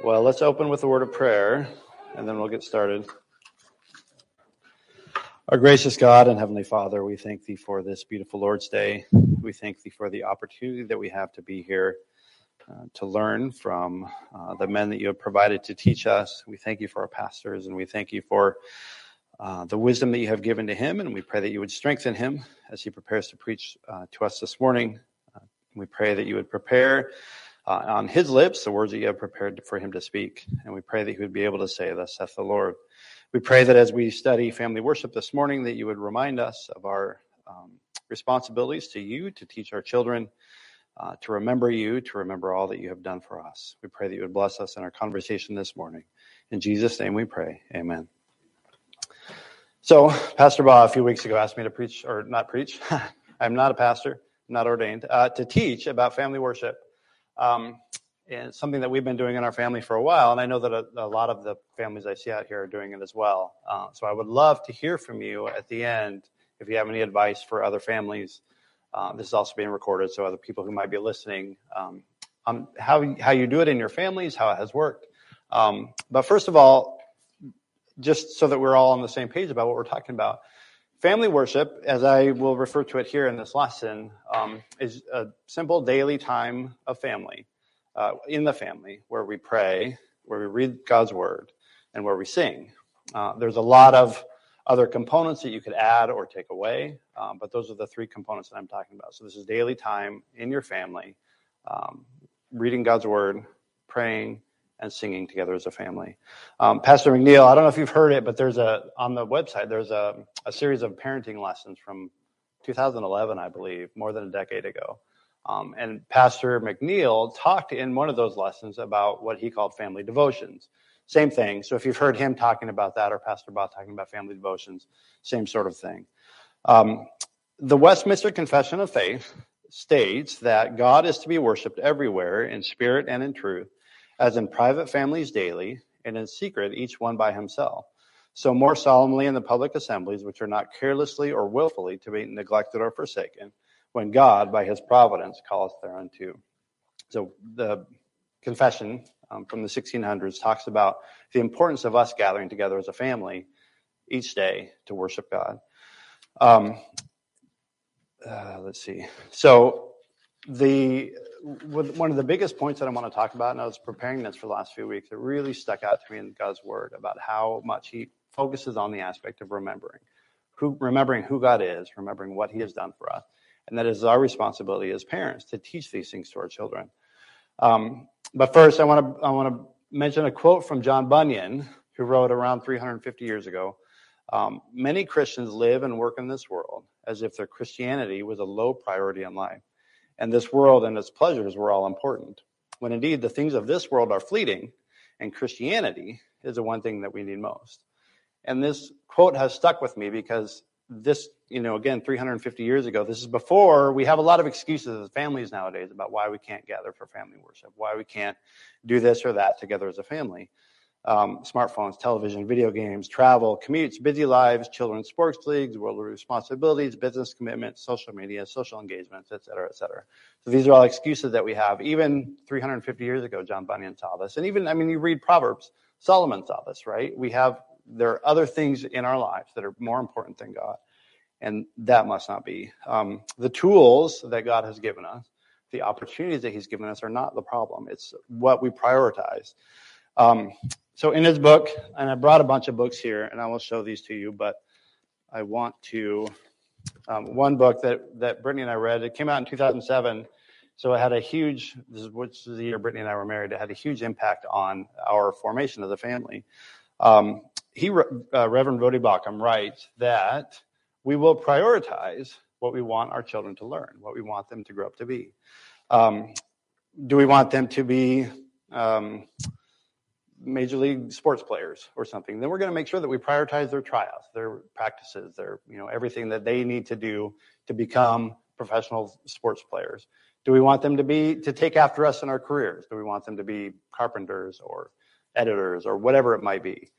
Well, let's open with a word of prayer and then we'll get started. Our gracious God and Heavenly Father, we thank Thee for this beautiful Lord's Day. We thank Thee for the opportunity that we have to be here uh, to learn from uh, the men that you have provided to teach us. We thank you for our pastors and we thank you for uh, the wisdom that you have given to him. And we pray that you would strengthen him as he prepares to preach uh, to us this morning. Uh, we pray that you would prepare uh, on his lips the words that you have prepared for him to speak. And we pray that he would be able to say, Thus saith the Lord. We pray that as we study family worship this morning, that you would remind us of our um, responsibilities to you to teach our children. Uh, to remember you, to remember all that you have done for us. We pray that you would bless us in our conversation this morning. In Jesus' name we pray. Amen. So, Pastor Ba a few weeks ago asked me to preach, or not preach. I'm not a pastor, not ordained, uh, to teach about family worship. Um, and something that we've been doing in our family for a while, and I know that a, a lot of the families I see out here are doing it as well. Uh, so I would love to hear from you at the end if you have any advice for other families. Uh, this is also being recorded, so other people who might be listening, um, on how how you do it in your families, how it has worked. Um, but first of all, just so that we're all on the same page about what we're talking about. Family worship, as I will refer to it here in this lesson, um, is a simple daily time of family, uh, in the family, where we pray, where we read God's word, and where we sing. Uh, there's a lot of other components that you could add or take away, um, but those are the three components that I'm talking about. So this is daily time in your family, um, reading God's word, praying, and singing together as a family. Um, Pastor McNeil, I don't know if you've heard it, but there's a on the website there's a, a series of parenting lessons from 2011, I believe, more than a decade ago. Um, and Pastor McNeil talked in one of those lessons about what he called family devotions. Same thing. So if you've heard him talking about that or Pastor Bob talking about family devotions, same sort of thing. Um, the Westminster Confession of Faith states that God is to be worshiped everywhere in spirit and in truth as in private families daily, and in secret each one by himself. So more solemnly in the public assemblies, which are not carelessly or wilfully to be neglected or forsaken, when God, by his providence, calleth thereunto. So the confession um, from the 1600s talks about the importance of us gathering together as a family each day to worship God. Um, uh, let's see. So the one of the biggest points that I want to talk about, and I was preparing this for the last few weeks, it really stuck out to me in God's word about how much He focuses on the aspect of remembering, who remembering who God is, remembering what He has done for us, and that is our responsibility as parents to teach these things to our children. Um, but first, I want to I want to mention a quote from John Bunyan, who wrote around 350 years ago. Um, Many Christians live and work in this world as if their Christianity was a low priority in life and this world and its pleasures were all important. When indeed the things of this world are fleeting, and Christianity is the one thing that we need most. And this quote has stuck with me because this, you know, again, 350 years ago, this is before we have a lot of excuses as families nowadays about why we can't gather for family worship, why we can't do this or that together as a family um, smartphones, television, video games, travel, commutes, busy lives, children's sports leagues, world responsibilities, business commitments, social media, social engagements, et cetera, et cetera. So these are all excuses that we have. Even 350 years ago, John Bunyan saw this. And even, I mean, you read Proverbs, Solomon saw this, right? We have, there are other things in our lives that are more important than God. And that must not be. Um, the tools that God has given us, the opportunities that He's given us are not the problem. It's what we prioritize. Um, so in his book, and I brought a bunch of books here, and I will show these to you, but I want to, um, one book that, that Brittany and I read, it came out in 2007, so it had a huge, this is, which is the year Brittany and I were married, it had a huge impact on our formation as a family. Um, he, uh, Reverend Voddie Baucham writes that we will prioritize what we want our children to learn, what we want them to grow up to be. Um, do we want them to be um, major league sports players or something, then we're going to make sure that we prioritize their tryouts, their practices, their, you know, everything that they need to do to become professional sports players. Do we want them to be, to take after us in our careers? Do we want them to be carpenters or editors or whatever it might be?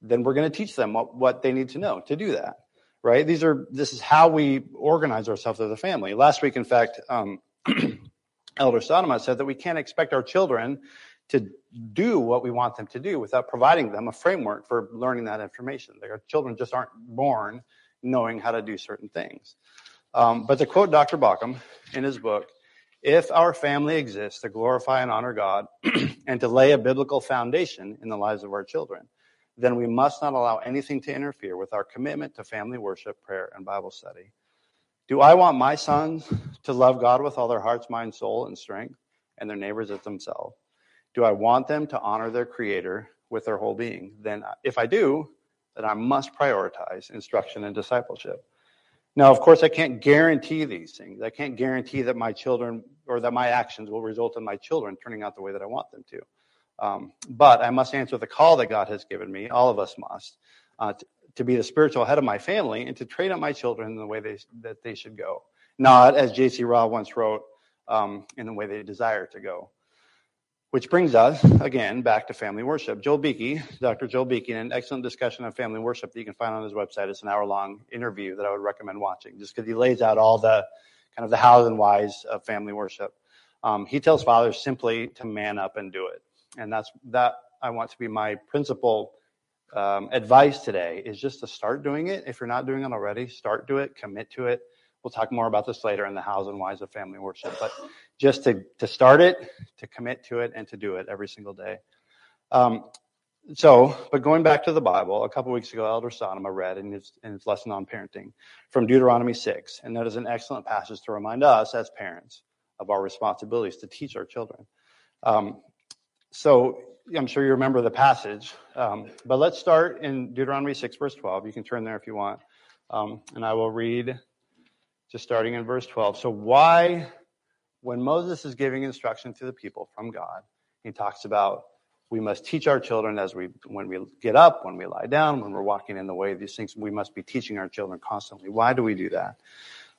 Then we're going to teach them what, what they need to know to do that, right? These are, this is how we organize ourselves as a family. Last week, in fact, um, Elder Sodoma said that we can't expect our children to do what we want them to do without providing them a framework for learning that information. Their children just aren't born knowing how to do certain things. Um, but to quote Dr. Baucham in his book, if our family exists to glorify and honor God and to lay a biblical foundation in the lives of our children, then we must not allow anything to interfere with our commitment to family worship, prayer, and Bible study. Do I want my sons to love God with all their hearts, mind, soul, and strength, and their neighbors as themselves? Do I want them to honor their Creator with their whole being? Then, if I do, then I must prioritize instruction and discipleship. Now, of course, I can't guarantee these things. I can't guarantee that my children or that my actions will result in my children turning out the way that I want them to. Um, but I must answer the call that God has given me. All of us must. Uh, to, to, be the spiritual head of my family and to train up my children in the way they, that they should go. Not, as J.C. Ryle once wrote, um, in the way they desire to go. Which brings us, again, back to family worship. Joel Beeke, Dr. Joel Beeke, an excellent discussion on family worship that you can find on his website. It's an hour long interview that I would recommend watching just because he lays out all the kind of the hows and whys of family worship. Um, he tells fathers simply to man up and do it. And that's that I want to be my principal um, advice today is just to start doing it. If you're not doing it already, start do it, commit to it. We'll talk more about this later in the hows and whys of family worship. But just to, to start it, to commit to it, and to do it every single day. Um, so, but going back to the Bible, a couple weeks ago, Elder Sonoma read in his, in his lesson on parenting from Deuteronomy 6, and that is an excellent passage to remind us as parents of our responsibilities to teach our children. Um, so, I'm sure you remember the passage, um, but let's start in Deuteronomy 6, verse 12. You can turn there if you want, um, and I will read just starting in verse 12. So, why, when Moses is giving instruction to the people from God, he talks about we must teach our children as we, when we get up, when we lie down, when we're walking in the way, these things, we must be teaching our children constantly. Why do we do that?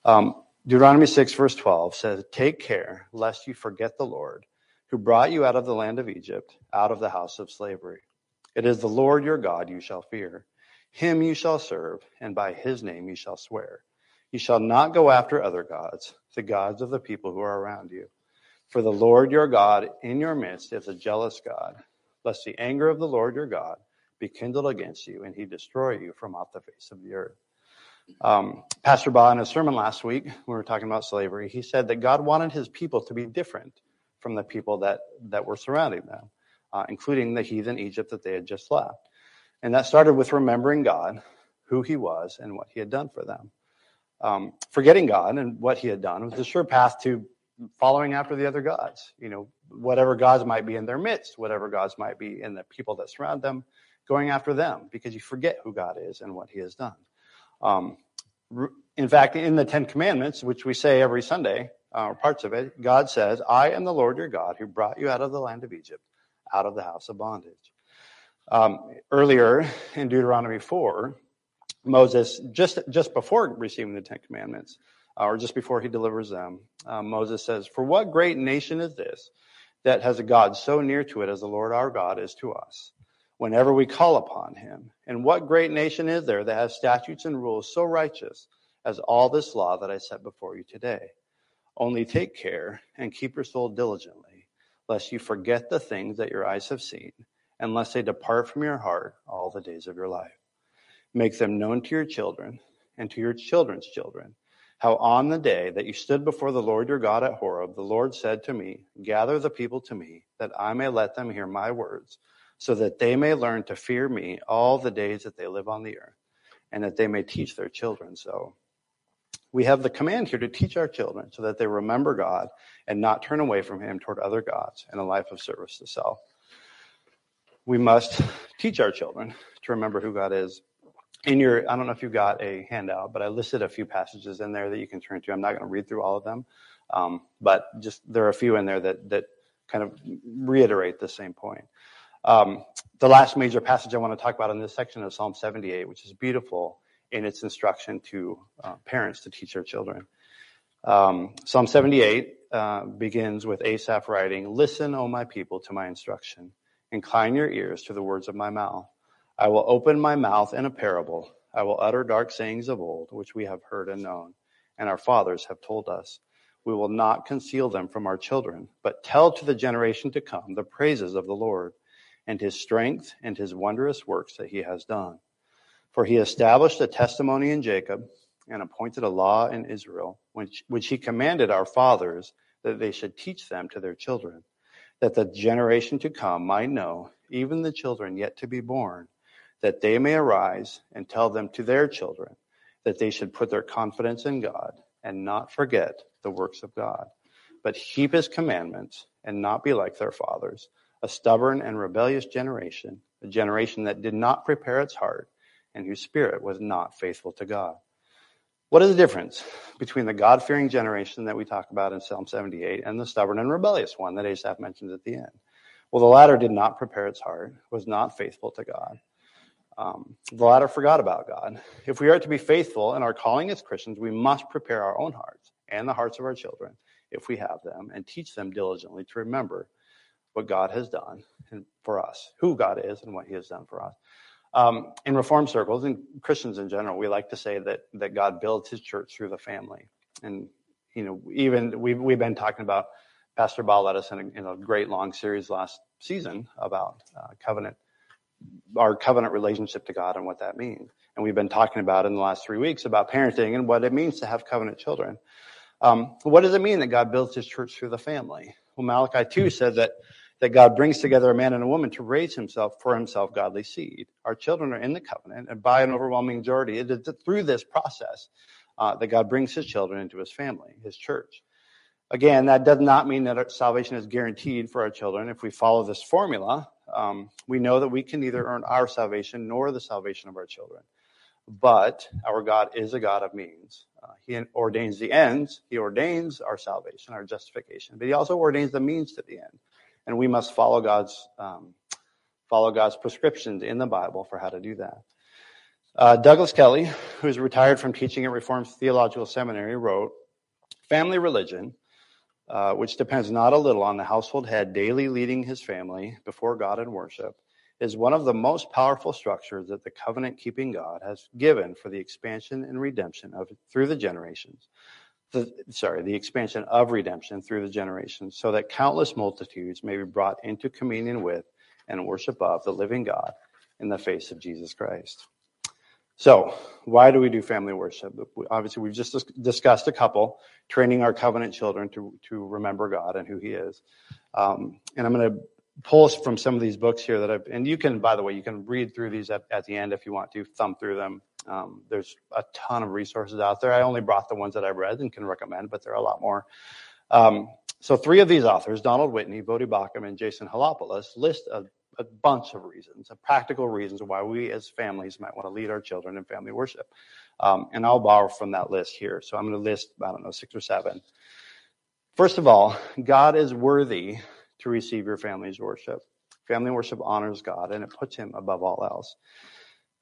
Um, Deuteronomy 6, verse 12 says, Take care lest you forget the Lord who brought you out of the land of Egypt, out of the house of slavery. It is the Lord your God you shall fear. Him you shall serve, and by his name you shall swear. You shall not go after other gods, the gods of the people who are around you. For the Lord your God in your midst is a jealous God, lest the anger of the Lord your God be kindled against you and he destroy you from off the face of the earth. Um, Pastor Ba, in a sermon last week, when we were talking about slavery, he said that God wanted his people to be different from the people that, that were surrounding them, uh, including the heathen Egypt that they had just left. And that started with remembering God, who he was, and what he had done for them um, forgetting God and what he had done was the sure path to following after the other gods. You know, whatever gods might be in their midst, whatever gods might be in the people that surround them, going after them because you forget who God is and what he has done. Um, in fact, in the Ten Commandments, which we say every Sunday, uh, parts of it, God says, I am the Lord your God who brought you out of the land of Egypt, out of the house of bondage. Um, earlier in Deuteronomy 4, Moses, just, just before receiving the Ten Commandments, uh, or just before he delivers them, uh, Moses says, For what great nation is this that has a God so near to it as the Lord our God is to us, whenever we call upon him? And what great nation is there that has statutes and rules so righteous as all this law that I set before you today? Only take care and keep your soul diligently, lest you forget the things that your eyes have seen, and lest they depart from your heart all the days of your life. Make them known to your children and to your children's children. How on the day that you stood before the Lord your God at Horeb, the Lord said to me, Gather the people to me, that I may let them hear my words, so that they may learn to fear me all the days that they live on the earth, and that they may teach their children so. We have the command here to teach our children so that they remember God and not turn away from Him toward other gods and a life of service to self. We must teach our children to remember who God is in your, I don't know if you got a handout, but I listed a few passages in there that you can turn to. I'm not going to read through all of them, um, but just there are a few in there that that kind of reiterate the same point. Um, the last major passage I want to talk about in this section is Psalm 78, which is beautiful in its instruction to uh, parents to teach their children. Um, Psalm 78 uh, begins with Asaph writing, "Listen, O my people, to my instruction; incline your ears to the words of my mouth." I will open my mouth in a parable. I will utter dark sayings of old, which we have heard and known, and our fathers have told us, we will not conceal them from our children, but tell to the generation to come the praises of the Lord and his strength and his wondrous works that he has done. For he established a testimony in Jacob and appointed a law in Israel, which, which he commanded our fathers that they should teach them to their children, that the generation to come might know, even the children yet to be born, that they may arise and tell them to their children, that they should put their confidence in God and not forget the works of God, but keep his commandments and not be like their fathers, a stubborn and rebellious generation, a generation that did not prepare its heart and whose spirit was not faithful to God. What is the difference between the God fearing generation that we talk about in Psalm 78 and the stubborn and rebellious one that Asaph mentions at the end? Well, the latter did not prepare its heart, was not faithful to God. Um, the latter forgot about God. If we are to be faithful in our calling as Christians, we must prepare our own hearts and the hearts of our children, if we have them, and teach them diligently to remember what God has done for us, who God is, and what He has done for us. Um, in Reform circles and Christians in general, we like to say that that God builds His church through the family, and you know, even we've we've been talking about. Pastor Ball led us in a, in a great long series last season about uh, covenant our covenant relationship to God and what that means. And we've been talking about in the last three weeks about parenting and what it means to have covenant children. Um, what does it mean that God builds his church through the family? Well, Malachi 2 said that, that God brings together a man and a woman to raise himself for himself godly seed. Our children are in the covenant, and by an overwhelming majority, it is through this process uh, that God brings his children into his family, his church. Again, that does not mean that salvation is guaranteed for our children. If we follow this formula, um, we know that we can neither earn our salvation nor the salvation of our children. But our God is a God of means. Uh, he ordains the ends. He ordains our salvation, our justification, but He also ordains the means to the end, and we must follow God's um, follow God's prescriptions in the Bible for how to do that. Uh, Douglas Kelly, who is retired from teaching at Reformed Theological Seminary, wrote, "Family religion." Uh, which depends not a little on the household head daily leading his family before God in worship, is one of the most powerful structures that the covenant keeping God has given for the expansion and redemption of through the generations. The, sorry, the expansion of redemption through the generations, so that countless multitudes may be brought into communion with and worship of the living God in the face of Jesus Christ. So, why do we do family worship? Obviously, we've just discussed a couple, training our covenant children to, to remember God and who He is. Um, and I'm going to pull from some of these books here that I've, and you can, by the way, you can read through these at, at the end if you want to, thumb through them. Um, there's a ton of resources out there. I only brought the ones that I've read and can recommend, but there are a lot more. Um, so, three of these authors, Donald Whitney, Voddie Baucham, and Jason Helopoulos, list a a bunch of reasons, practical reasons why we as families might want to lead our children in family worship. Um, and I'll borrow from that list here. So I'm going to list, I don't know, six or seven. First of all, God is worthy to receive your family's worship. Family worship honors God and it puts him above all else.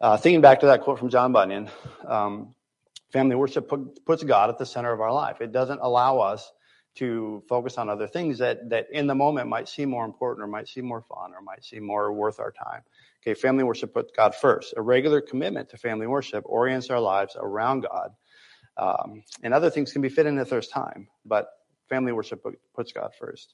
Uh, thinking back to that quote from John Bunyan, um, family worship put, puts God at the center of our life. It doesn't allow us to focus on other things that that in the moment might seem more important or might seem more fun or might seem more worth our time. Okay, family worship puts God first. A regular commitment to family worship orients our lives around God. Um, and other things can be fit in if there's time, but family worship puts God first.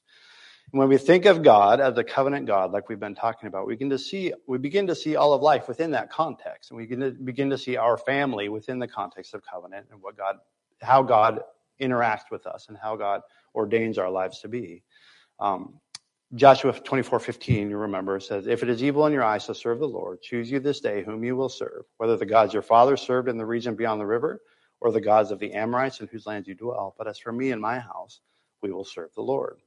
And when we think of God as a covenant God, like we've been talking about, we begin to see we begin to see all of life within that context, and we begin to, begin to see our family within the context of covenant and what God, how God interact with us and how God ordains our lives to be. Um, Joshua 24, 15, you remember, says, If it is evil in your eyes to serve the Lord, choose you this day whom you will serve, whether the gods your fathers served in the region beyond the river, or the gods of the Amorites in whose lands you dwell. But as for me and my house, we will serve the Lord.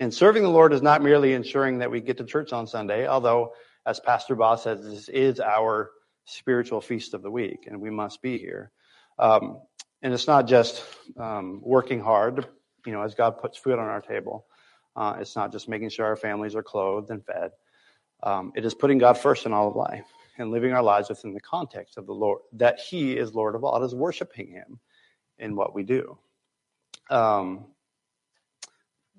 And serving the Lord is not merely ensuring that we get to church on Sunday, although, as Pastor Boss says, this is our spiritual feast of the week, and we must be here. Um, and it's not just um, working hard, you know, as God puts food on our table. Uh, it's not just making sure our families are clothed and fed. Um, it is putting God first in all of life and living our lives within the context of the Lord, that He is Lord of all. It is worshiping Him in what we do. Um,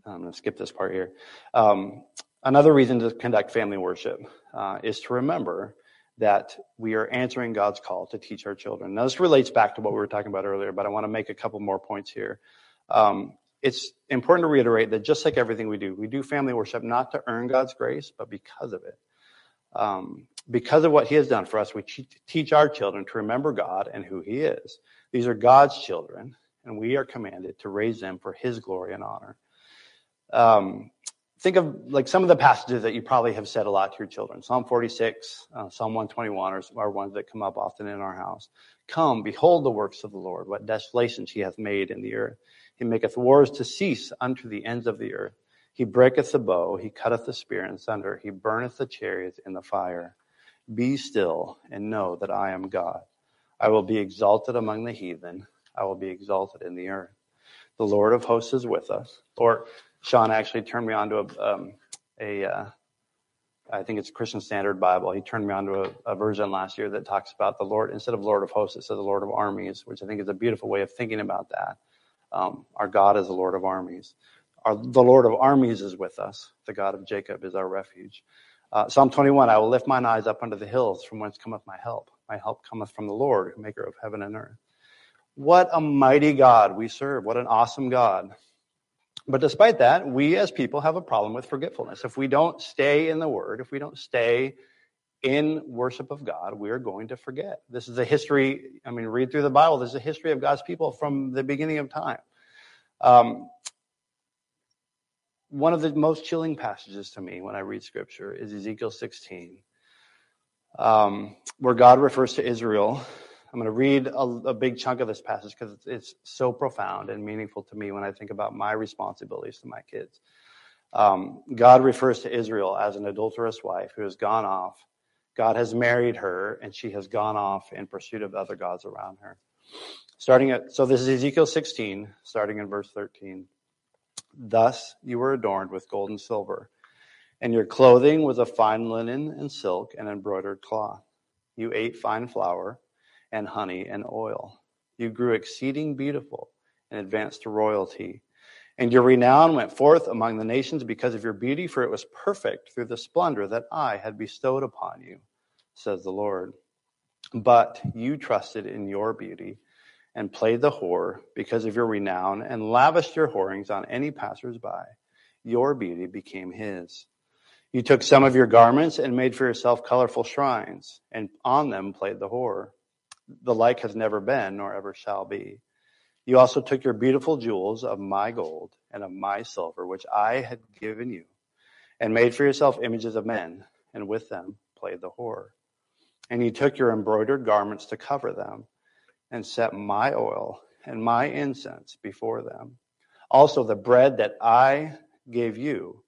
I'm going to skip this part here. Um, another reason to conduct family worship uh, is to remember that we are answering God's call to teach our children. Now, this relates back to what we were talking about earlier, but I want to make a couple more points here. Um, it's important to reiterate that just like everything we do, we do family worship not to earn God's grace, but because of it. Um, because of what He has done for us, we teach our children to remember God and who He is. These are God's children, and we are commanded to raise them for His glory and honor. Um, think of like some of the passages that you probably have said a lot to your children. Psalm 46, uh, Psalm 121 are, are ones that come up often in our house. Come, behold the works of the Lord, what desolations he hath made in the earth. He maketh wars to cease unto the ends of the earth. He breaketh the bow, he cutteth the spear in sunder, he burneth the chariots in the fire. Be still and know that I am God. I will be exalted among the heathen. I will be exalted in the earth. The Lord of hosts is with us. Or Sean actually turned me on to a, um, a uh, I think it's Christian Standard Bible. He turned me on to a, a, version last year that talks about the Lord, instead of Lord of hosts, it says the Lord of armies, which I think is a beautiful way of thinking about that. Um, our God is the Lord of armies. Our, the Lord of armies is with us. The God of Jacob is our refuge. Uh, Psalm 21, I will lift mine eyes up unto the hills, from whence cometh my help. My help cometh from the Lord, maker of heaven and earth. What a mighty God we serve. What an awesome God. But despite that, we as people have a problem with forgetfulness. If we don't stay in the Word, if we don't stay in worship of God, we are going to forget. This is a history, I mean, read through the Bible, there's a history of God's people from the beginning of time. Um, one of the most chilling passages to me when I read Scripture is Ezekiel 16, um, where God refers to Israel I'm going to read a, a big chunk of this passage because it's, it's, so profound and meaningful to me when I think about my responsibilities to my kids. Um, God refers to Israel as an adulterous wife who has gone off. God has married her, and she has gone off in pursuit of other gods around her. Starting at, so this is Ezekiel 16, starting in verse 13. Thus you were adorned with gold and silver, and your clothing was of fine linen and silk and embroidered cloth. You ate fine flour and honey and oil. You grew exceeding beautiful and advanced to royalty. And your renown went forth among the nations because of your beauty, for it was perfect through the splendor that I had bestowed upon you, says the Lord. But you trusted in your beauty and played the whore because of your renown and lavished your whorings on any passersby. Your beauty became his. You took some of your garments and made for yourself colorful shrines, and on them played the whore the like has never been nor ever shall be. You also took your beautiful jewels of my gold and of my silver, which I had given you, and made for yourself images of men, and with them played the whore. And you took your embroidered garments to cover them, and set my oil and my incense before them. Also, the bread that I gave you,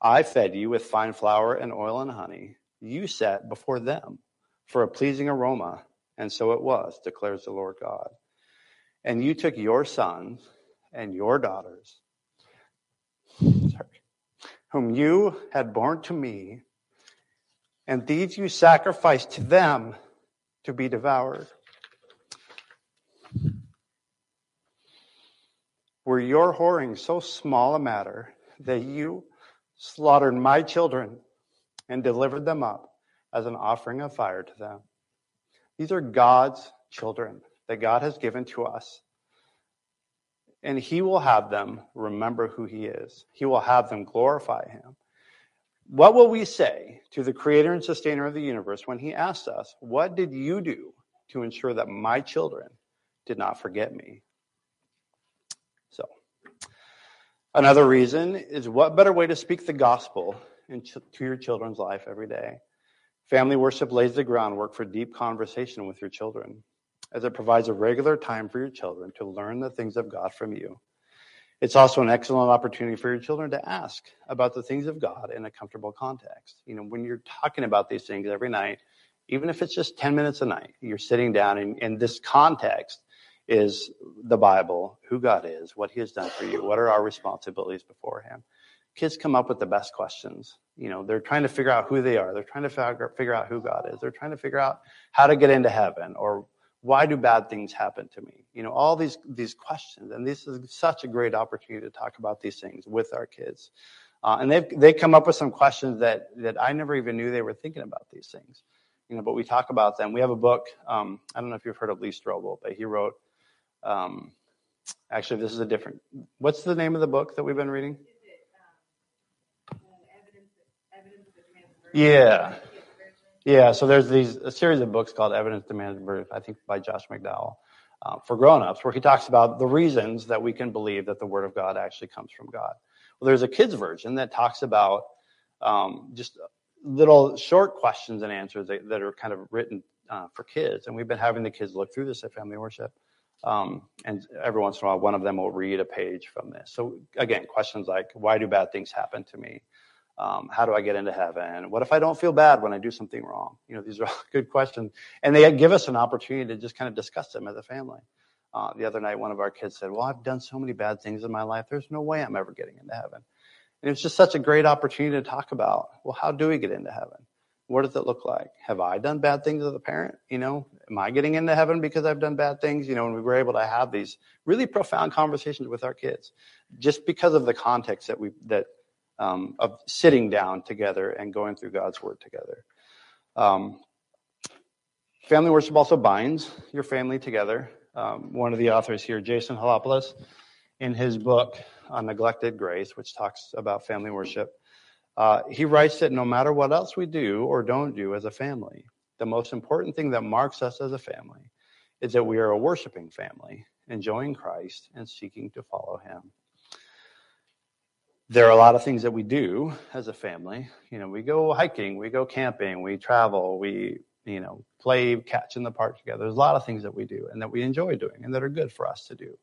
I fed you with fine flour and oil and honey. You set before them for a pleasing aroma and so it was, declares the Lord God. And you took your sons and your daughters, sorry, whom you had born to me, and these you sacrificed to them to be devoured. Were your whoring so small a matter that you slaughtered my children and delivered them up as an offering of fire to them? These are God's children that God has given to us. And He will have them remember who He is, He will have them glorify Him. What will we say to the creator and sustainer of the universe when He asks us, What did you do to ensure that my children did not forget me? So, another reason is what better way to speak the gospel into your children's life every day Family worship lays the groundwork for deep conversation with your children, as it provides a regular time for your children to learn the things of God from you. It's also an excellent opportunity for your children to ask about the things of God in a comfortable context. You know, when you're talking about these things every night, even if it's just 10 minutes a night, you're sitting down and in this context is the Bible, who God is, what He has done for you, what are our responsibilities before Him kids come up with the best questions. You know, they're trying to figure out who they are. They're trying to figure, out who God is. They're trying to figure out how to get into heaven or why do bad things happen to me? You know, all these, these questions. And this is such a great opportunity to talk about these things with our kids. Uh, and they they come up with some questions that, that I never even knew they were thinking about these things. You know, but we talk about them. We have a book. Um, I don't know if you've heard of Lee Strobel, but he wrote um, actually, this is a different. What's the name of the book that we've been reading? Yeah. Yeah, so there's these a series of books called Evidence Demands Birth, I think by Josh McDowell, uh, for grown-ups, where he talks about the reasons that we can believe that the Word of God actually comes from God. Well, there's a kids version that talks about um, just little short questions and answers that, that are kind of written uh, for kids, and we've been having the kids look through this at Family Worship. Um, and every once in a while, one of them will read a page from this. So again, questions like, why do bad things happen to me? Um, how do I get into heaven? What if I don't feel bad when I do something wrong? You know, these are all good questions. And they give us an opportunity to just kind of discuss them as a family. Uh, the other night, one of our kids said, well, I've done so many bad things in my life. There's no way I'm ever getting into heaven. And it's just such a great opportunity to talk about, well, how do we get into heaven? What does it look like? Have I done bad things as a parent? You know, am I getting into heaven because I've done bad things? You know, and we were able to have these really profound conversations with our kids just because of the context that we, that, um, of sitting down together and going through God's word together. Um, family worship also binds your family together. Um, one of the authors here, Jason Helopoulos, in his book on neglected grace, which talks about family worship, uh, he writes that no matter what else we do or don't do as a family, the most important thing that marks us as a family is that we are a worshiping family, enjoying Christ and seeking to follow him. There are a lot of things that we do as a family. You know, we go hiking, we go camping, we travel, we, you know, play catch in the park together. There's a lot of things that we do and that we enjoy doing and that are good for us to do.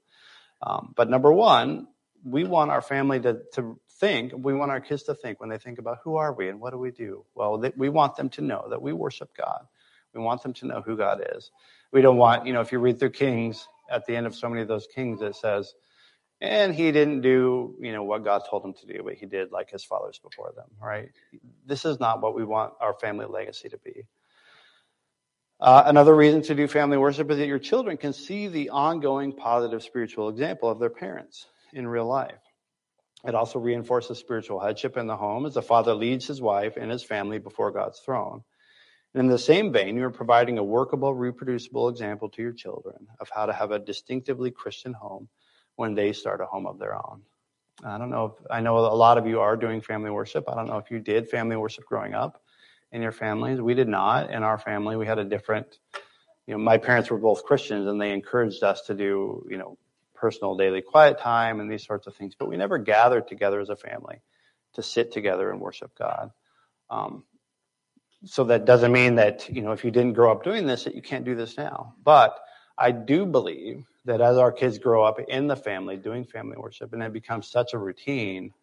Um, but number one, we want our family to, to think, we want our kids to think when they think about who are we and what do we do? Well, they, we want them to know that we worship God. We want them to know who God is. We don't want, you know, if you read through Kings, at the end of so many of those Kings, it says, and he didn't do, you know, what God told him to do, but he did like his fathers before them, right? This is not what we want our family legacy to be. Uh, another reason to do family worship is that your children can see the ongoing positive spiritual example of their parents in real life. It also reinforces spiritual headship in the home as the father leads his wife and his family before God's throne. And in the same vein, you are providing a workable, reproducible example to your children of how to have a distinctively Christian home when they start a home of their own. I don't know if I know a lot of you are doing family worship. I don't know if you did family worship growing up in your families. We did not in our family. We had a different, you know, my parents were both Christians and they encouraged us to do, you know, personal daily quiet time and these sorts of things, but we never gathered together as a family to sit together and worship God. Um, so that doesn't mean that, you know, if you didn't grow up doing this, that you can't do this now. But I do believe that as our kids grow up in the family doing family worship and it becomes such a routine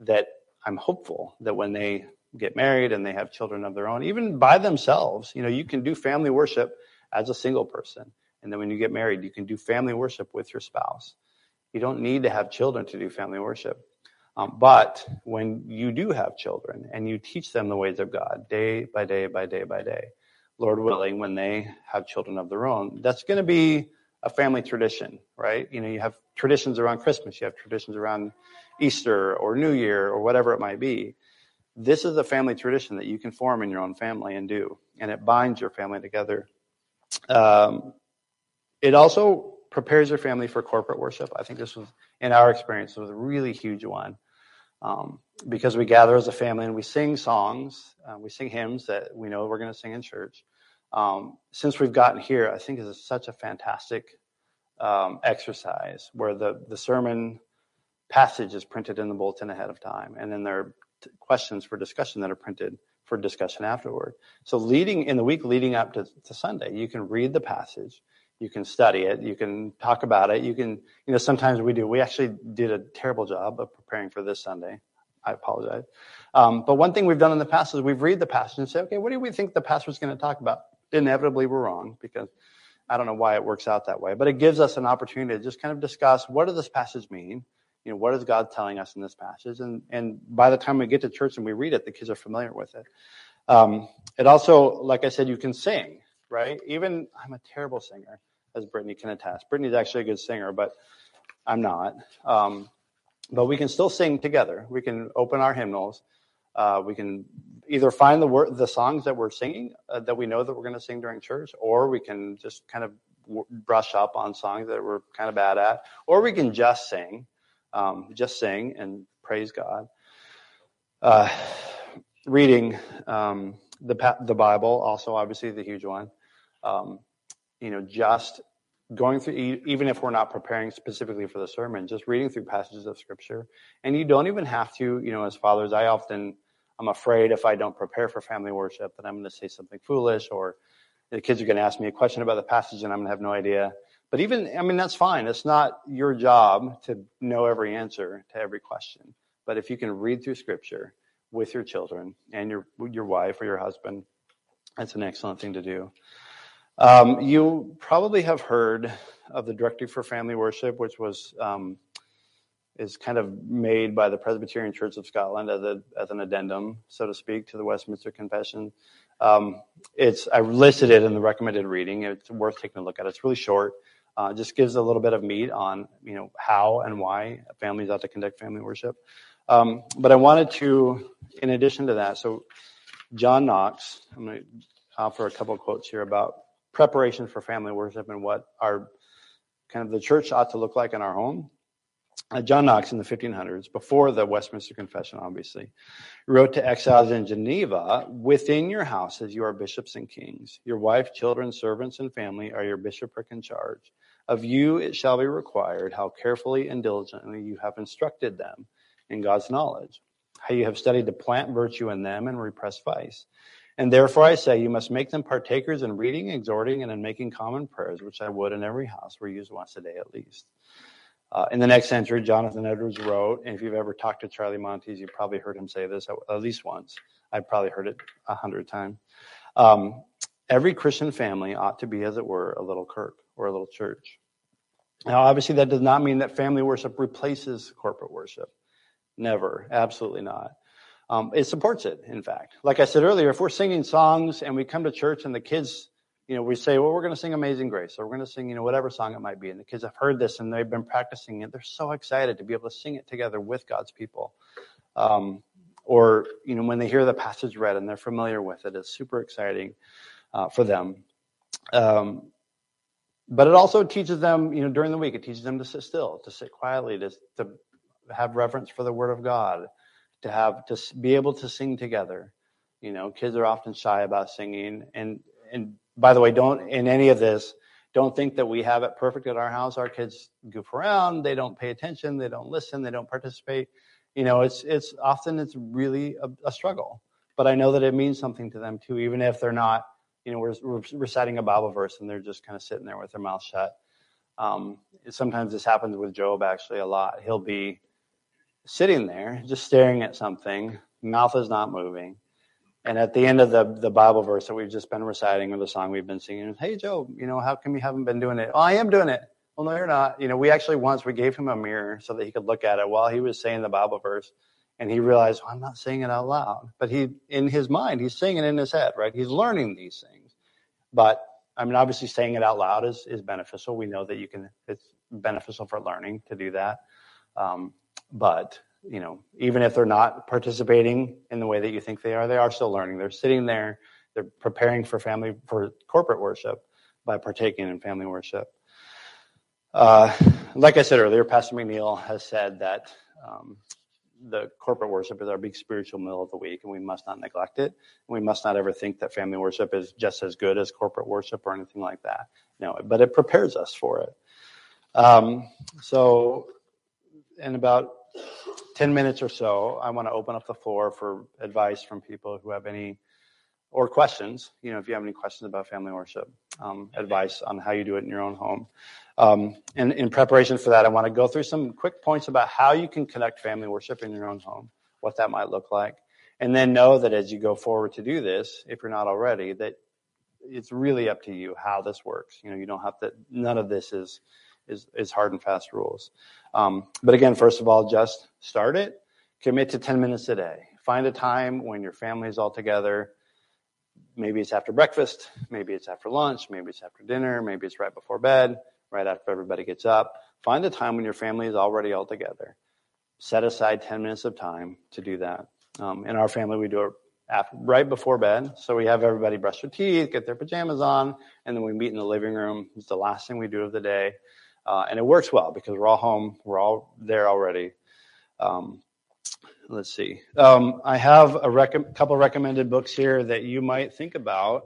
that I'm hopeful that when they get married and they have children of their own, even by themselves, you know, you can do family worship as a single person. And then when you get married, you can do family worship with your spouse. You don't need to have children to do family worship. Um, but when you do have children and you teach them the ways of God day by day by day by day, Lord willing, when they have children of their own, that's going to be a family tradition, right? You know, you have traditions around Christmas, you have traditions around Easter or New Year or whatever it might be. This is a family tradition that you can form in your own family and do, and it binds your family together. Um, it also prepares your family for corporate worship. I think this was, in our experience, was a really huge one. Um, because we gather as a family and we sing songs, uh, we sing hymns that we know we're going to sing in church. Um, since we've gotten here, I think it's such a fantastic um, exercise where the, the sermon passage is printed in the bulletin ahead of time, and then there are t- questions for discussion that are printed for discussion afterward. So, leading in the week leading up to, to Sunday, you can read the passage, you can study it. You can talk about it. You can, you know, sometimes we do. We actually did a terrible job of preparing for this Sunday. I apologize. Um, but one thing we've done in the past is we've read the passage and say, okay, what do we think the pastor's going to talk about? Inevitably, we're wrong because I don't know why it works out that way, but it gives us an opportunity to just kind of discuss what does this passage mean? You know, what is God telling us in this passage? And, and by the time we get to church and we read it, the kids are familiar with it. Um, it also, like I said, you can sing right? Even I'm a terrible singer, as Brittany can attest. Brittany's actually a good singer, but I'm not. Um, but we can still sing together. We can open our hymnals. Uh, we can either find the word, the songs that we're singing uh, that we know that we're going to sing during church, or we can just kind of w- brush up on songs that we're kind of bad at, or we can just sing, um, just sing and praise God. Uh, reading um, the the Bible, also obviously the huge one. Um, you know, just going through, even if we're not preparing specifically for the sermon, just reading through passages of Scripture, and you don't even have to. You know, as fathers, I often I'm afraid if I don't prepare for family worship that I'm going to say something foolish or the kids are going to ask me a question about the passage and I'm going to have no idea. But even, I mean, that's fine. It's not your job to know every answer to every question. But if you can read through scripture with your children and your, your wife or your husband, that's an excellent thing to do. Um, you probably have heard of the Directory for Family Worship, which was um, is kind of made by the Presbyterian Church of Scotland as, a, as an addendum, so to speak, to the Westminster Confession. Um, it's I listed it in the recommended reading. It's worth taking a look at. It's really short. Uh, just gives a little bit of meat on you know how and why families ought to conduct family worship. Um, but I wanted to, in addition to that, so John Knox. I'm going to offer a couple quotes here about preparation for family worship and what our kind of the church ought to look like in our home. Uh, John Knox in the 1500s, before the Westminster Confession, obviously, wrote to exiles in Geneva Within your houses, you are bishops and kings. Your wife, children, servants, and family are your bishopric in charge. Of you it shall be required how carefully and diligently you have instructed them in God's knowledge, how you have studied to plant virtue in them and repress vice. And therefore I say, you must make them partakers in reading, exhorting, and in making common prayers, which I would in every house were used once a day at least. Uh, in the next century, Jonathan Edwards wrote, and if you've ever talked to Charlie Montes, you've probably heard him say this at, least once. I've probably heard it a hundred times. Um, every Christian family ought to be, as it were, a little kirk or a little church. Now, obviously, that does not mean that family worship replaces corporate worship. Never. Absolutely not. Um, it supports it, in fact. Like I said earlier, if we're singing songs and we come to church and the kids you know, we say, well, we're going to sing Amazing Grace, or we're going to sing, you know, whatever song it might be. And the kids have heard this and they've been practicing it. They're so excited to be able to sing it together with God's people. Um, or, you know, when they hear the passage read and they're familiar with it, it's super exciting uh, for them. Um, but it also teaches them, you know, during the week, it teaches them to sit still, to sit quietly, to, to have reverence for the Word of God, to have to be able to sing together. You know, kids are often shy about singing, and and by the way, don't in any of this, don't think that we have it perfect at our house. Our kids goof around, they don't pay attention, they don't listen, they don't participate. You know, it's it's often it's really a, a struggle. But I know that it means something to them too, even if they're not. You know, we're, we're reciting a Bible verse and they're just kind of sitting there with their mouth shut. Um, sometimes this happens with Job actually a lot. He'll be sitting there just staring at something, mouth is not moving, and at the end of the, the Bible verse that we've just been reciting or the song we've been singing, hey, Job, you know, how come you haven't been doing it? Oh, I am doing it. Well, no, you're not. You know, we actually once, we gave him a mirror so that he could look at it while he was saying the Bible verse. And he realized, well, I'm not saying it out loud. But he, in his mind, he's saying it in his head, right? He's learning these things. But, I mean, obviously saying it out loud is, is beneficial. We know that you can, it's beneficial for learning to do that. Um, but you know, even if they're not participating in the way that you think they are, they are still learning. They're sitting there, they're preparing for family, for corporate worship by partaking in family worship. Uh, like I said earlier, Pastor McNeil has said that um, the corporate worship is our big spiritual meal of the week, and we must not neglect it. We must not ever think that family worship is just as good as corporate worship or anything like that. No, but it prepares us for it. Um, so, in about 10 minutes or so, I want to open up the floor for advice from people who have any or questions. You know, if you have any questions about family worship, um, advice on how you do it in your own home. Um, and in preparation for that, I want to go through some quick points about how you can conduct family worship in your own home, what that might look like. And then know that as you go forward to do this, if you're not already, that it's really up to you how this works. You know, you don't have to, none of this is is, is hard and fast rules. Um, but again, first of all, just start it. Commit to 10 minutes a day. Find a time when your family is all together. Maybe it's after breakfast. Maybe it's after lunch. Maybe it's after dinner. Maybe it's right before bed, right after everybody gets up. Find a time when your family is already all together. Set aside 10 minutes of time to do that. Um, in our family, we do it after, right before bed. So we have everybody brush their teeth, get their pajamas on, and then we meet in the living room. It's the last thing we do of the day. Uh, and it works well because we're all home, we're all there already. Um, let's see. Um, I have a rec- couple recommended books here that you might think about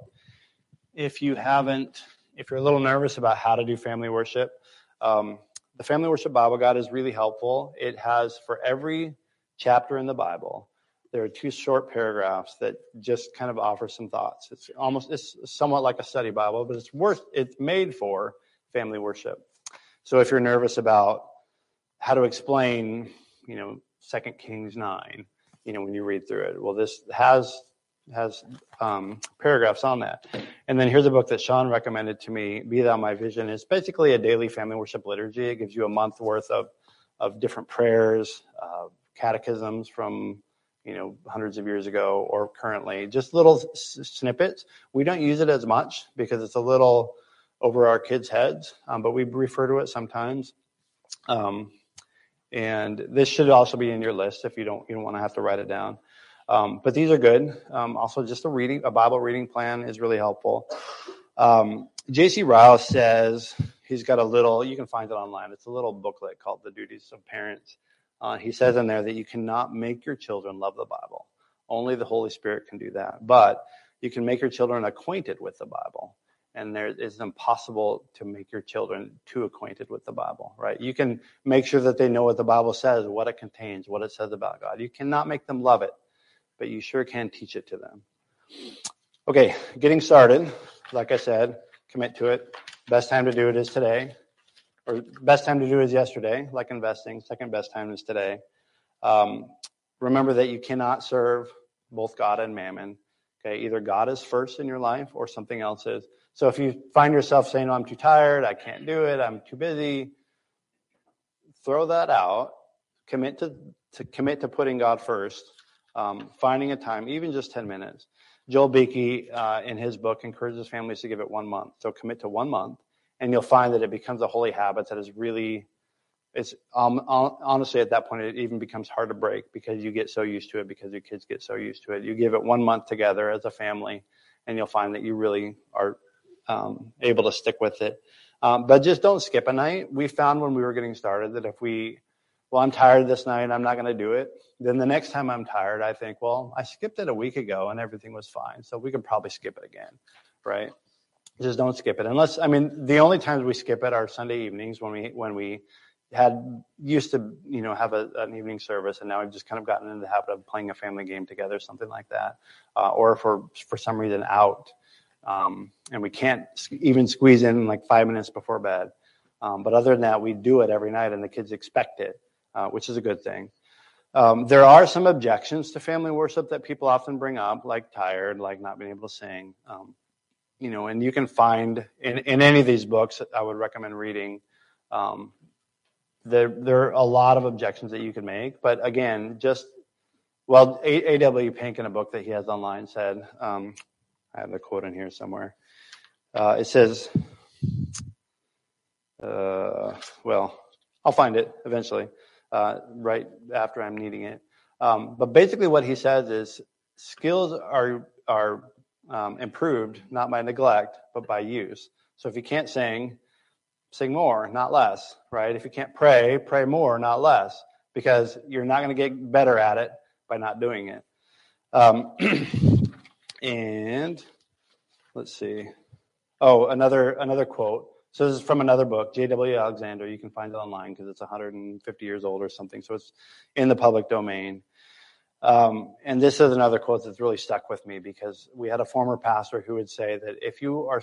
if you haven't, if you're a little nervous about how to do family worship. Um, the Family Worship Bible Guide is really helpful. It has for every chapter in the Bible, there are two short paragraphs that just kind of offer some thoughts. It's almost, it's somewhat like a study Bible, but it's worth, it's made for family worship. So if you're nervous about how to explain, you know, Second Kings nine, you know, when you read through it, well, this has has um, paragraphs on that. And then here's a book that Sean recommended to me, Be Thou My Vision. It's basically a daily family worship liturgy. It gives you a month worth of of different prayers, uh, catechisms from you know hundreds of years ago or currently, just little s- snippets. We don't use it as much because it's a little over our kids' heads, um, but we refer to it sometimes. Um, and this should also be in your list if you don't you don't want to have to write it down. Um, but these are good. Um, also, just a reading, a Bible reading plan is really helpful. Um, J.C. Ryle says he's got a little. You can find it online. It's a little booklet called "The Duties of Parents." Uh, he says in there that you cannot make your children love the Bible. Only the Holy Spirit can do that. But you can make your children acquainted with the Bible and there is impossible to make your children too acquainted with the Bible, right? You can make sure that they know what the Bible says, what it contains, what it says about God. You cannot make them love it, but you sure can teach it to them. Okay, getting started. Like I said, commit to it. Best time to do it is today, or best time to do it is yesterday, like investing. Second best time is today. Um, remember that you cannot serve both God and mammon. Okay, either God is first in your life or something else is. So if you find yourself saying, oh, I'm too tired, I can't do it, I'm too busy, throw that out. Commit to, to commit to putting God first, um, finding a time, even just 10 minutes. Joel Beeke, uh, in his book, encourages families to give it one month. So commit to one month, and you'll find that it becomes a holy habit that is really, it's um, honestly at that point it even becomes hard to break because you get so used to it because your kids get so used to it. You give it one month together as a family, and you'll find that you really are um, able to stick with it. Um, but just don't skip a night. We found when we were getting started that if we, well, I'm tired this night, I'm not going to do it. Then the next time I'm tired, I think, well, I skipped it a week ago and everything was fine. So we can probably skip it again, right? Just don't skip it. Unless, I mean, the only times we skip it are Sunday evenings when we, when we had used to, you know, have a, an evening service and now we've just kind of gotten into the habit of playing a family game together, something like that. Uh, or for, for some reason out, um, and we can't even squeeze in like five minutes before bed. Um, but other than that, we do it every night, and the kids expect it, uh, which is a good thing. Um, there are some objections to family worship that people often bring up, like tired, like not being able to sing. Um, you know, and you can find in, in any of these books, I would recommend reading. Um, there, there are a lot of objections that you can make, but again, just well, A.W. Pink in a book that he has online said, um, I have the quote in here somewhere. Uh, it says, uh, well, I'll find it eventually, uh, right after I'm needing it. Um, but basically, what he says is skills are are um, improved not by neglect, but by use. So if you can't sing, sing more, not less, right? If you can't pray, pray more, not less, because you're not going to get better at it by not doing it. Um, And let's see. Oh, another another quote. So this is from another book, J.W. Alexander. You can find it online because it's 150 years old or something. So it's in the public domain. Um, and this is another quote that's really stuck with me because we had a former pastor who would say that if you are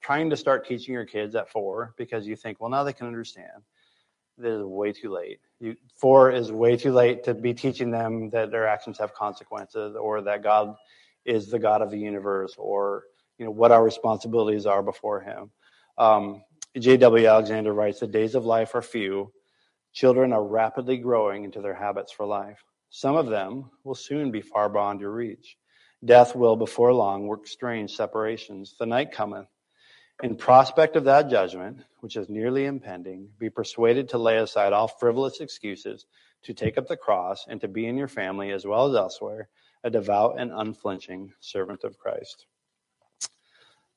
trying to start teaching your kids at four because you think, well, now they can understand, that is way too late. You, four is way too late to be teaching them that their actions have consequences or that God is the God of the universe or you know what our responsibilities are before him. Um, J.W. Alexander writes, The days of life are few. Children are rapidly growing into their habits for life. Some of them will soon be far beyond your reach. Death will, before long, work strange separations. The night cometh. In prospect of that judgment, which is nearly impending, be persuaded to lay aside all frivolous excuses, to take up the cross, and to be in your family as well as elsewhere, a devout and unflinching servant of Christ.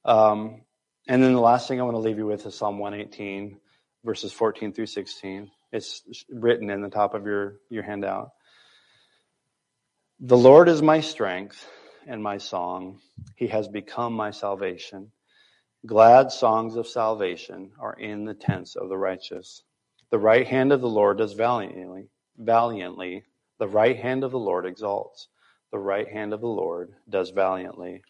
Um, and then the last thing I want to leave you with is Psalm 118, verses 14 through 16. It's written in the top of your, your handout. The Lord is my strength and my song. He has become my salvation. Glad songs of salvation are in the tents of the righteous. The right hand of the Lord does valiantly, valiantly. The right hand of the Lord exalts. The right hand of the Lord does valiantly.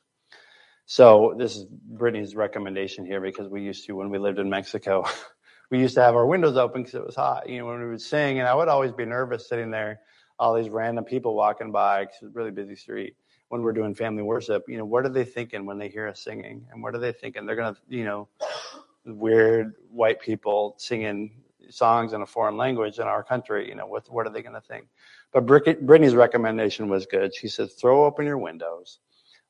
So this is Brittany's recommendation here because we used to, when we lived in Mexico, we used to have our windows open because it was hot, you know, when we would sing. And I would always be nervous sitting there, all these random people walking by because it's a really busy street when we're doing family worship. You know, what are they thinking when they hear us singing? And what are they thinking? They're to, you know, weird white people singing songs in a foreign language in our country. You know, what, what are they to think? But Brittany's recommendation was good. She said, throw open your windows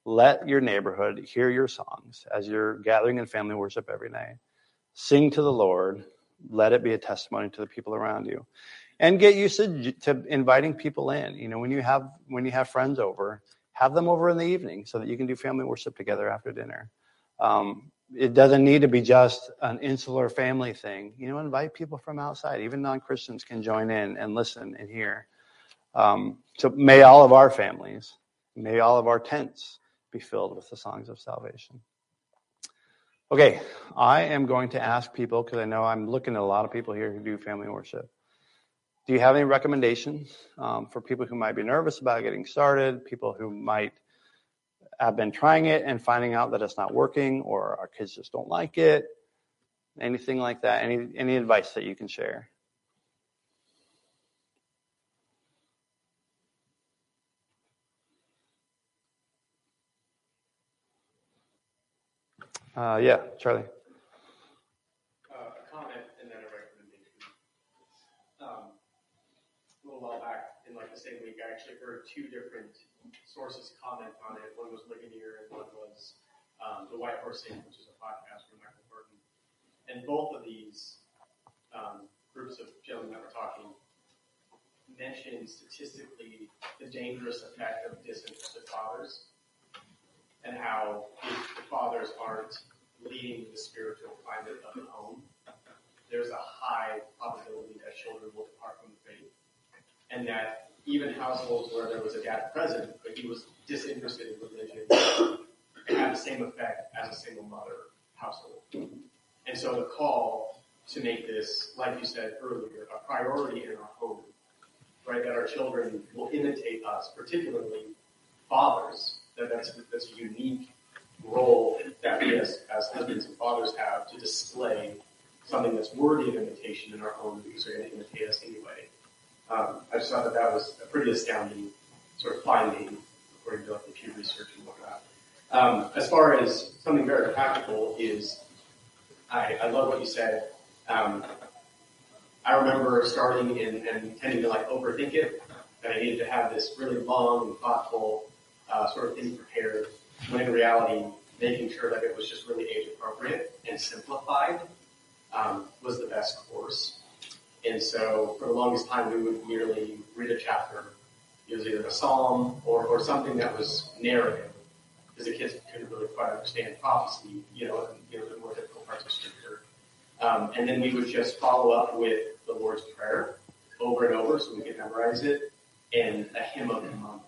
let your neighborhood hear your songs as you're gathering in family worship every night. Sing to the Lord. Let it be a testimony to the people around you. And get used to, to inviting people in. You know, when you have when you have friends over, have them over in the evening so that you can do family worship together after dinner. Um, it doesn't need to be just an insular family thing. You know, invite people from outside. Even non Christians can join in and listen and hear. Um, so may all of our families, may all of our tents be filled with the songs of salvation. Okay, I am going to ask people because I know I'm looking at a lot of people here who do family worship. Do you have any recommendations um, for people who might be nervous about getting started, people who might have been trying it and finding out that it's not working, or our kids just don't like it? Anything like that? Any any advice that you can share? Uh, yeah, Charlie. Uh, a comment and then a recommendation. Um, a little while back, in like the same week, I actually heard two different sources comment on it. One was Ligonier and one was um, the White Horse Inn, which is a podcast from Michael Horton. And both of these um, groups of gentlemen that were talking mentioned statistically the dangerous effect of disinterested fathers and how if the fathers aren't leading the spiritual climate of the home, there's a high probability that children will depart from the faith. And that even households where there was a dad present, but he was disinterested in religion, had the same effect as a single mother household. And so the call to make this, like you said earlier, a priority in our home, right? That our children will imitate us, particularly fathers, that that's, a unique role that we as, as husbands and fathers have to display something that's worthy of imitation in our home because they're going to imitate us anyway. Um, I just thought that that was a pretty astounding sort of finding according to like the Pew Research and whatnot. Um, as far as something very practical is, I, I love what you said. Um, I remember starting and, and tending to like overthink it, and I needed to have this really long and thoughtful uh, sort of thing prepared, when in reality, making sure that it was just really age appropriate and simplified um, was the best course. And so for the longest time, we would merely read a chapter. It was either a psalm or, or something that was narrative, because the kids couldn't really quite understand prophecy, you know, and, you know, the more difficult parts of scripture. Um, and then we would just follow up with the Lord's Prayer over and over so we could memorize it and a hymn of the month.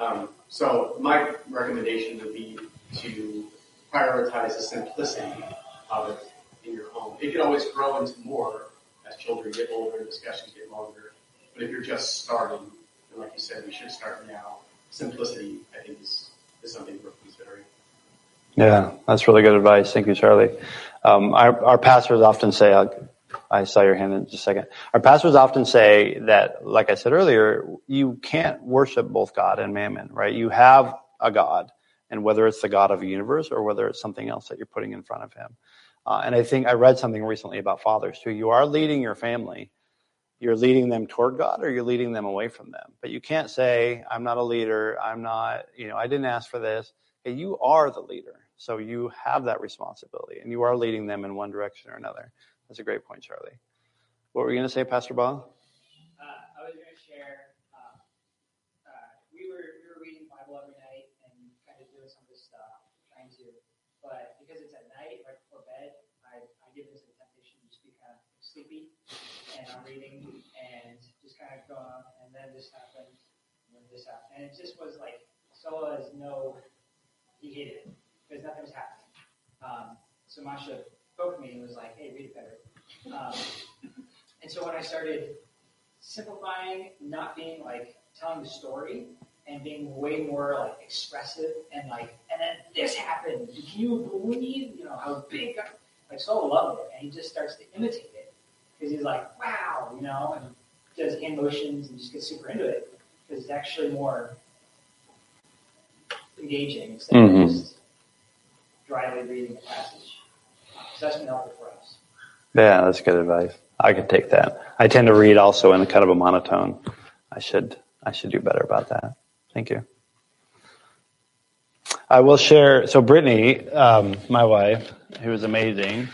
Um, so my recommendation would be to prioritize the simplicity of it in your home. It can always grow into more as children get older and discussions get longer. But if you're just starting, and like you said, we should start now. Simplicity, I think, is, is something worth considering. Yeah, that's really good advice. Thank you, Charlie. Um, our, our pastors often say, uh, I saw your hand in just a second. Our pastors often say that, like I said earlier, you can't worship both God and mammon, right? You have a God, and whether it's the God of the universe or whether it's something else that you're putting in front of him. Uh, and I think I read something recently about fathers too. You are leading your family. You're leading them toward God or you're leading them away from them. But you can't say, I'm not a leader. I'm not, you know, I didn't ask for this. Okay, you are the leader. So you have that responsibility and you are leading them in one direction or another. That's a great point, Charlie. What were you going to say, Pastor Ball? Uh, I was going to share. Uh, uh, we were we were reading Bible every night and kind of doing some of this stuff, trying to. But because it's at night, right before bed, I, I give into temptation to just be kind of sleepy, and I'm reading and just kind of going. And then this happened, this happened, and it just was like Sola is no, he hated it because nothing was happening. Um, so Masha spoke to me and was like, hey, read it better. Um, and so when I started simplifying, not being like telling the story, and being way more like expressive and like, and then this happened. Can you believe, you know, how big? Like Saul loved it, and he just starts to imitate it because he's like, wow, you know, and does hand motions and just gets super into it because it's actually more engaging instead Mhm. of just dryly reading a passage. For us. Yeah, that's good advice. I could take that. I tend to read also in a kind of a monotone. I should I should do better about that. Thank you. I will share. So Brittany, um, my wife, who is amazing.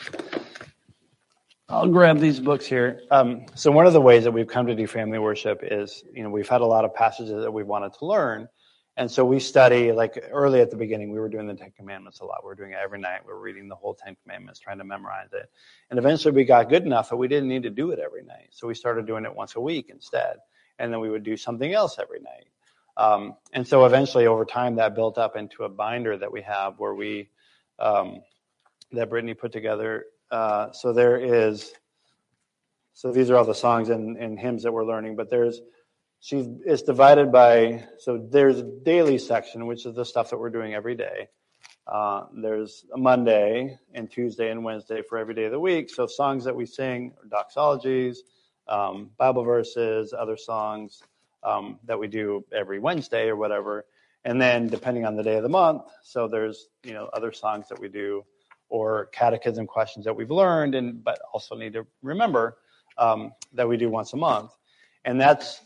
I'll grab these books here. Um, so one of the ways that we've come to do family worship is, you know, we've had a lot of passages that we wanted to learn, and so we study. Like early at the beginning, we were doing the Ten Commandments a lot. We were doing it every night. We were reading the whole Ten Commandments, trying to memorize it. And eventually we got good enough that we didn't need to do it every night. So we started doing it once a week instead. And then we would do something else every night. Um, and so eventually over time that built up into a binder that we have where we, um, that Brittany put together. Uh, so there is, so these are all the songs and, and hymns that we're learning, but there's, she's, it's divided by, so there's a daily section, which is the stuff that we're doing every day. Uh, there's a Monday and Tuesday and Wednesday for every day of the week. So songs that we sing, doxologies, um, Bible verses, other songs um, that we do every Wednesday or whatever. And then depending on the day of the month, so there's you know other songs that we do or catechism questions that we've learned and but also need to remember um, that we do once a month. And that's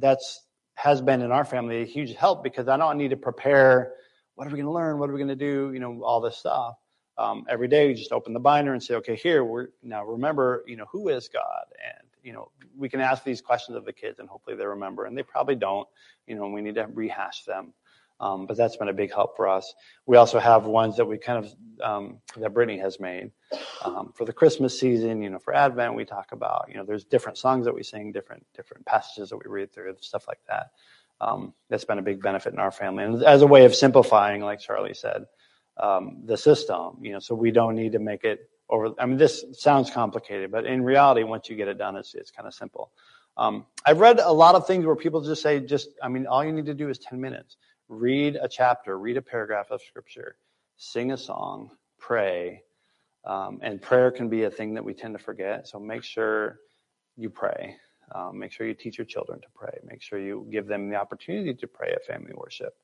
that's has been in our family a huge help because I don't need to prepare what are we going to learn? What are we going to do? You know, all this stuff. Um, every day, we just open the binder and say, okay, here we're now remember, you know, who is God, and you know, we can ask these questions of the kids, and hopefully they remember, and they probably don't, you know, and we need to rehash them. Um, but that's been a big help for us. We also have ones that we kind of um, that Brittany has made um, for the Christmas season. You know, for Advent, we talk about, you know, there's different songs that we sing, different different passages that we read through, stuff like that um, that's been a big benefit in our family. And as a way of simplifying, like Charlie said, um, the system, you know, so we don't need to make it over. I mean, this sounds complicated, but in reality, once you get it done, it's, it's kind of simple. Um, I've read a lot of things where people just say, just, I mean, all you need to do is 10 minutes. Read a chapter, read a paragraph of scripture, sing a song, pray. Um, and prayer can be a thing that we tend to forget. So make sure you pray. Um, make sure you teach your children to pray. Make sure you give them the opportunity to pray at family worship.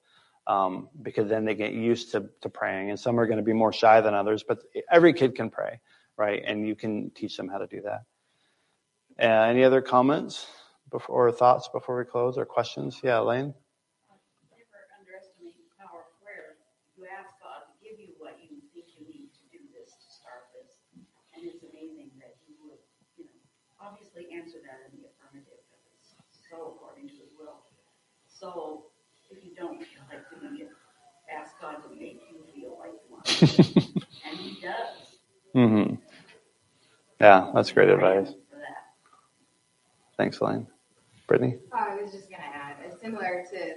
Um, because then they get used to, to praying. And some are going to be more shy than others, but every kid can pray, right? And you can teach them how to do that. Uh, any other comments before, or thoughts before we close or questions? Yeah, Elaine? Never underestimate the power of prayer. You ask God to give you what you think you need to do this, to start this. And it's amazing that He would, you know, obviously answer that in the affirmative, because it's so according to His will. So if you don't feel like doing it, ask God to make you feel like you want to. And He does. Mm-hmm. Yeah, that's great advice. That. Thanks, Elaine. Brittany? I was just gonna add, it's similar to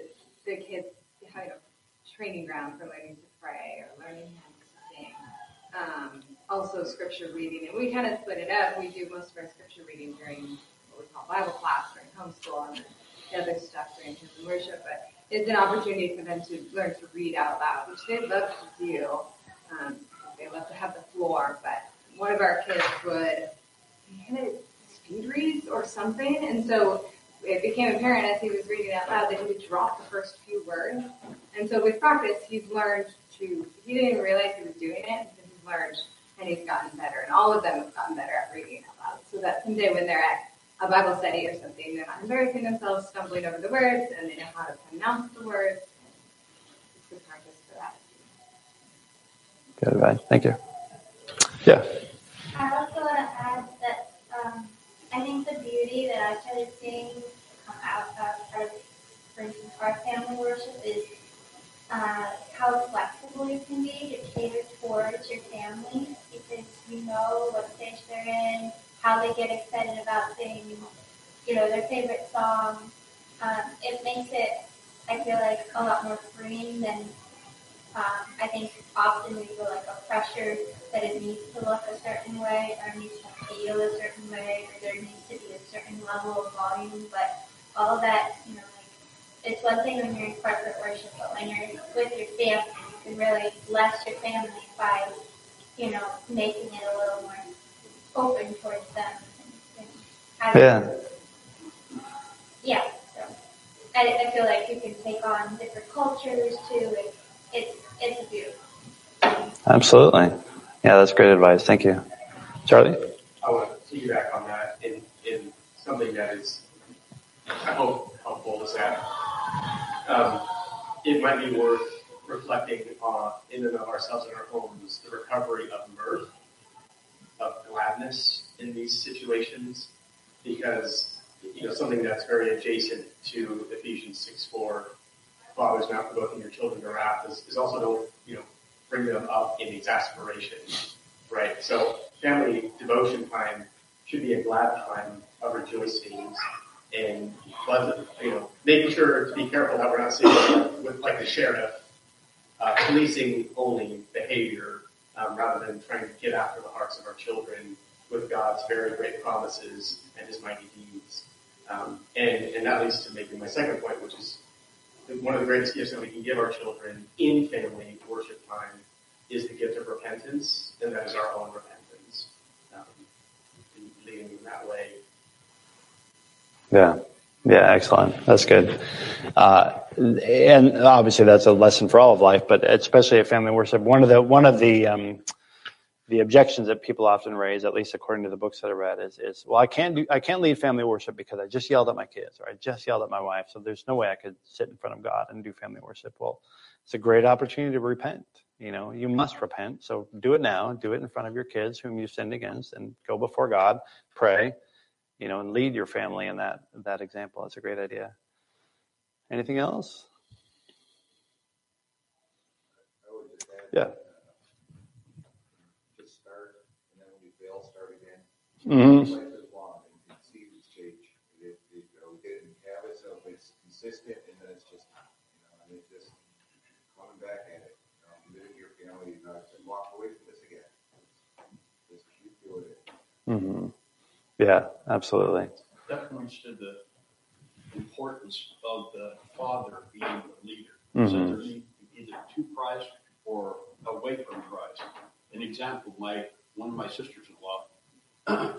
the kids having a training ground for learning to pray or learning how to sing. Um, also scripture reading, and we kind of split it up. We do most of our scripture reading during what we call Bible class during homeschool and the other stuff during hymn and worship. But it's an opportunity for them to learn to read out loud, which they love to do. Um, they love to have the floor, but one of our kids would speed reads or something, and so it became apparent as he was reading out loud that he would drop the first few words. And so with practice, he's learned to, he didn't even realize he was doing it, but he's learned and he's gotten better. And all of them have gotten better at reading out loud. So that someday when they're at a Bible study or something, they're not embarrassing themselves, stumbling over the words, and they know how to pronounce the words. It's good practice for that. Good advice. Thank you. Yeah. I also want to add that um, I think the beauty that I started seeing come out of, our, for instance, our family worship is uh, how flexible you can be to cater towards your family because you know what stage they're in, how they get excited about things, you know, their favorite song. Um, it makes it, I feel like, a lot more freeing than um, I think often we feel like a pressure that it needs to look a certain way or needs to feel a certain way or there needs to be a certain level of volume. But all that, you know, like it's one thing when you're in corporate worship, but when you're with your family, you can really bless your family by, you know, making it a little more open towards them. And, and Yeah. Yeah. So I, I feel like you can take on different cultures too. It, it's it's a beautiful. Absolutely. Yeah, that's great advice. Thank you. Charlie? I want to piggyback on that in, in something that is, I hope, helpful is that um, it might be worth reflecting on, in and of ourselves in our homes, the recovery of mirth, of gladness in these situations, because, you know, something that's very adjacent to Ephesians 6 4, fathers not provoking your children to wrath, is, is also don't, you know, bring them up in exasperation, right? So family devotion time should be a glad time of rejoicing and pleasant, you know, making sure to be careful that we're not seeing with like the sheriff, uh, policing only behavior um, rather than trying to get after the hearts of our children with God's very great promises and His mighty deeds. Um, and and that leads to making my second point, which is one of the greatest gifts that we can give our children in family worship time is the gift of repentance, and that is our own repentance. Um, leading in that way. Yeah. Yeah, excellent. That's good. Uh, and obviously that's a lesson for all of life, but especially at family worship. One of the, one of the, um, the objections that people often raise, at least according to the books that I read, is, is, well, I can't do, I can't lead family worship because I just yelled at my kids or I just yelled at my wife. So there's no way I could sit in front of God and do family worship. Well, it's a great opportunity to repent. You know, you must repent. So do it now. Do it in front of your kids whom you sinned against and go before God, pray, you know, and lead your family in that, that example. That's a great idea. Anything else? Yeah. Just start, and then when you fail, start again. hmm Life is long, and you can see these change. It, it, you know, we get in habits of it's consistent, and then it's just, you know, and it's just coming back at it. You know, live your family, not to walk away from this again. Just keep doing it. hmm Yeah, absolutely. Definitely points to the importance of the father being the leader. Mhm. So there's either to Christ or away from Christ. An example, my one of my sisters-in-law,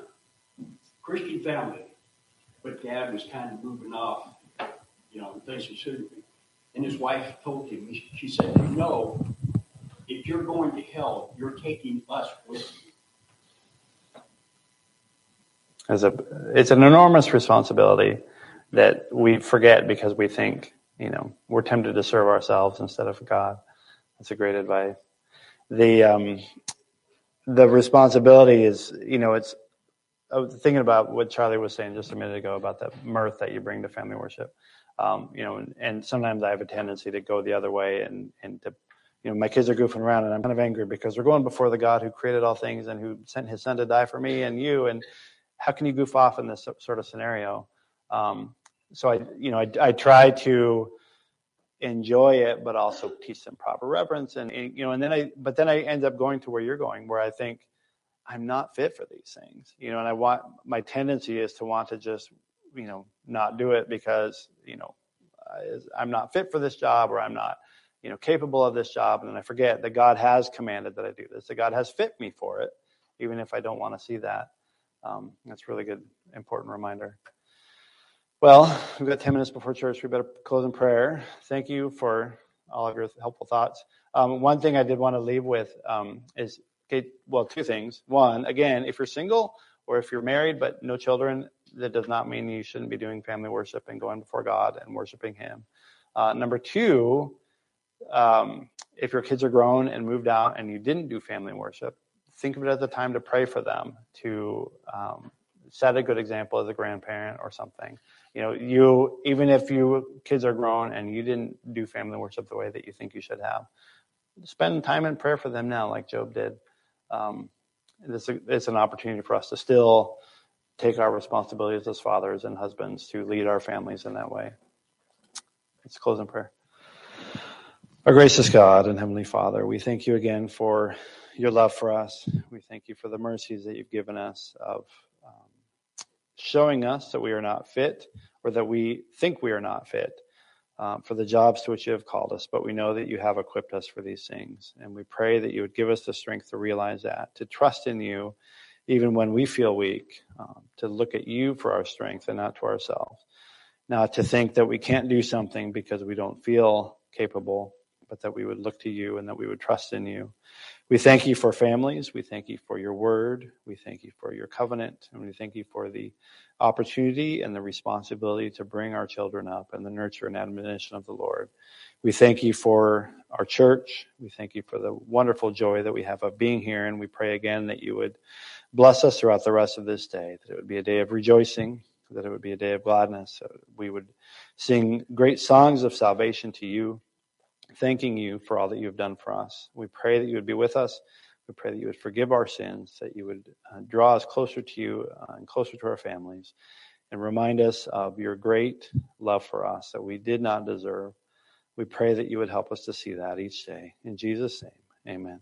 Christian family, but dad was kind of moving off, you know, the things were suiting. And his wife told him, she said, "You know, if you're going to hell, you're taking us with you." As a, it's an enormous responsibility that we forget because we think, you know, we're tempted to serve ourselves instead of God. That's a great advice. The, um, the responsibility is, you know, it's, I was thinking about what Charlie was saying just a minute ago about that mirth that you bring to family worship. Um, you know, and, and sometimes I have a tendency to go the other way and, and to, you know, my kids are goofing around and I'm kind of angry because we're going before the God who created all things and who sent his son to die for me and you. And how can you goof off in this sort of scenario? Um, so I, you know, I, I try to enjoy it, but also teach them proper reverence and, and, you know, and then I, but then I end up going to where you're going, where I think I'm not fit for these things, you know, and I want, my tendency is to want to just, you know, not do it because, you know, I'm not fit for this job or I'm not, you know, capable of this job. And then I forget that God has commanded that I do this, that God has fit me for it, even if I don't want to see that. Um, that's really good, important reminder. Well, we've got 10 minutes before church. We better close in prayer. Thank you for all of your helpful thoughts. Um, one thing I did want to leave with um, is, okay, well, two things. One, again, if you're single or if you're married but no children, that does not mean you shouldn't be doing family worship and going before God and worshiping Him. Uh, number two, um, if your kids are grown and moved out and you didn't do family worship, think of it as a time to pray for them, to um, set a good example as a grandparent or something. You know, you even if you kids are grown and you didn't do family worship the way that you think you should have, spend time in prayer for them now, like Job did. Um, a, it's an opportunity for us to still take our responsibilities as fathers and husbands to lead our families in that way. Let's close in prayer. Our gracious God and Heavenly Father, we thank you again for your love for us. We thank you for the mercies that you've given us of showing us that we are not fit or that we think we are not fit um, for the jobs to which you have called us, but we know that you have equipped us for these things. And we pray that you would give us the strength to realize that, to trust in you, even when we feel weak, um, to look at you for our strength and not to ourselves. Not to think that we can't do something because we don't feel capable, but that we would look to you and that we would trust in you. We thank you for families. We thank you for your word. We thank you for your covenant. And we thank you for the opportunity and the responsibility to bring our children up in the nurture and admonition of the Lord. We thank you for our church. We thank you for the wonderful joy that we have of being here. And we pray again that you would bless us throughout the rest of this day, that it would be a day of rejoicing, that it would be a day of gladness. we would sing great songs of salvation to you thanking you for all that you have done for us. We pray that you would be with us. We pray that you would forgive our sins, that you would uh, draw us closer to you uh, and closer to our families, and remind us of your great love for us that we did not deserve. We pray that you would help us to see that each day. In Jesus' name, amen.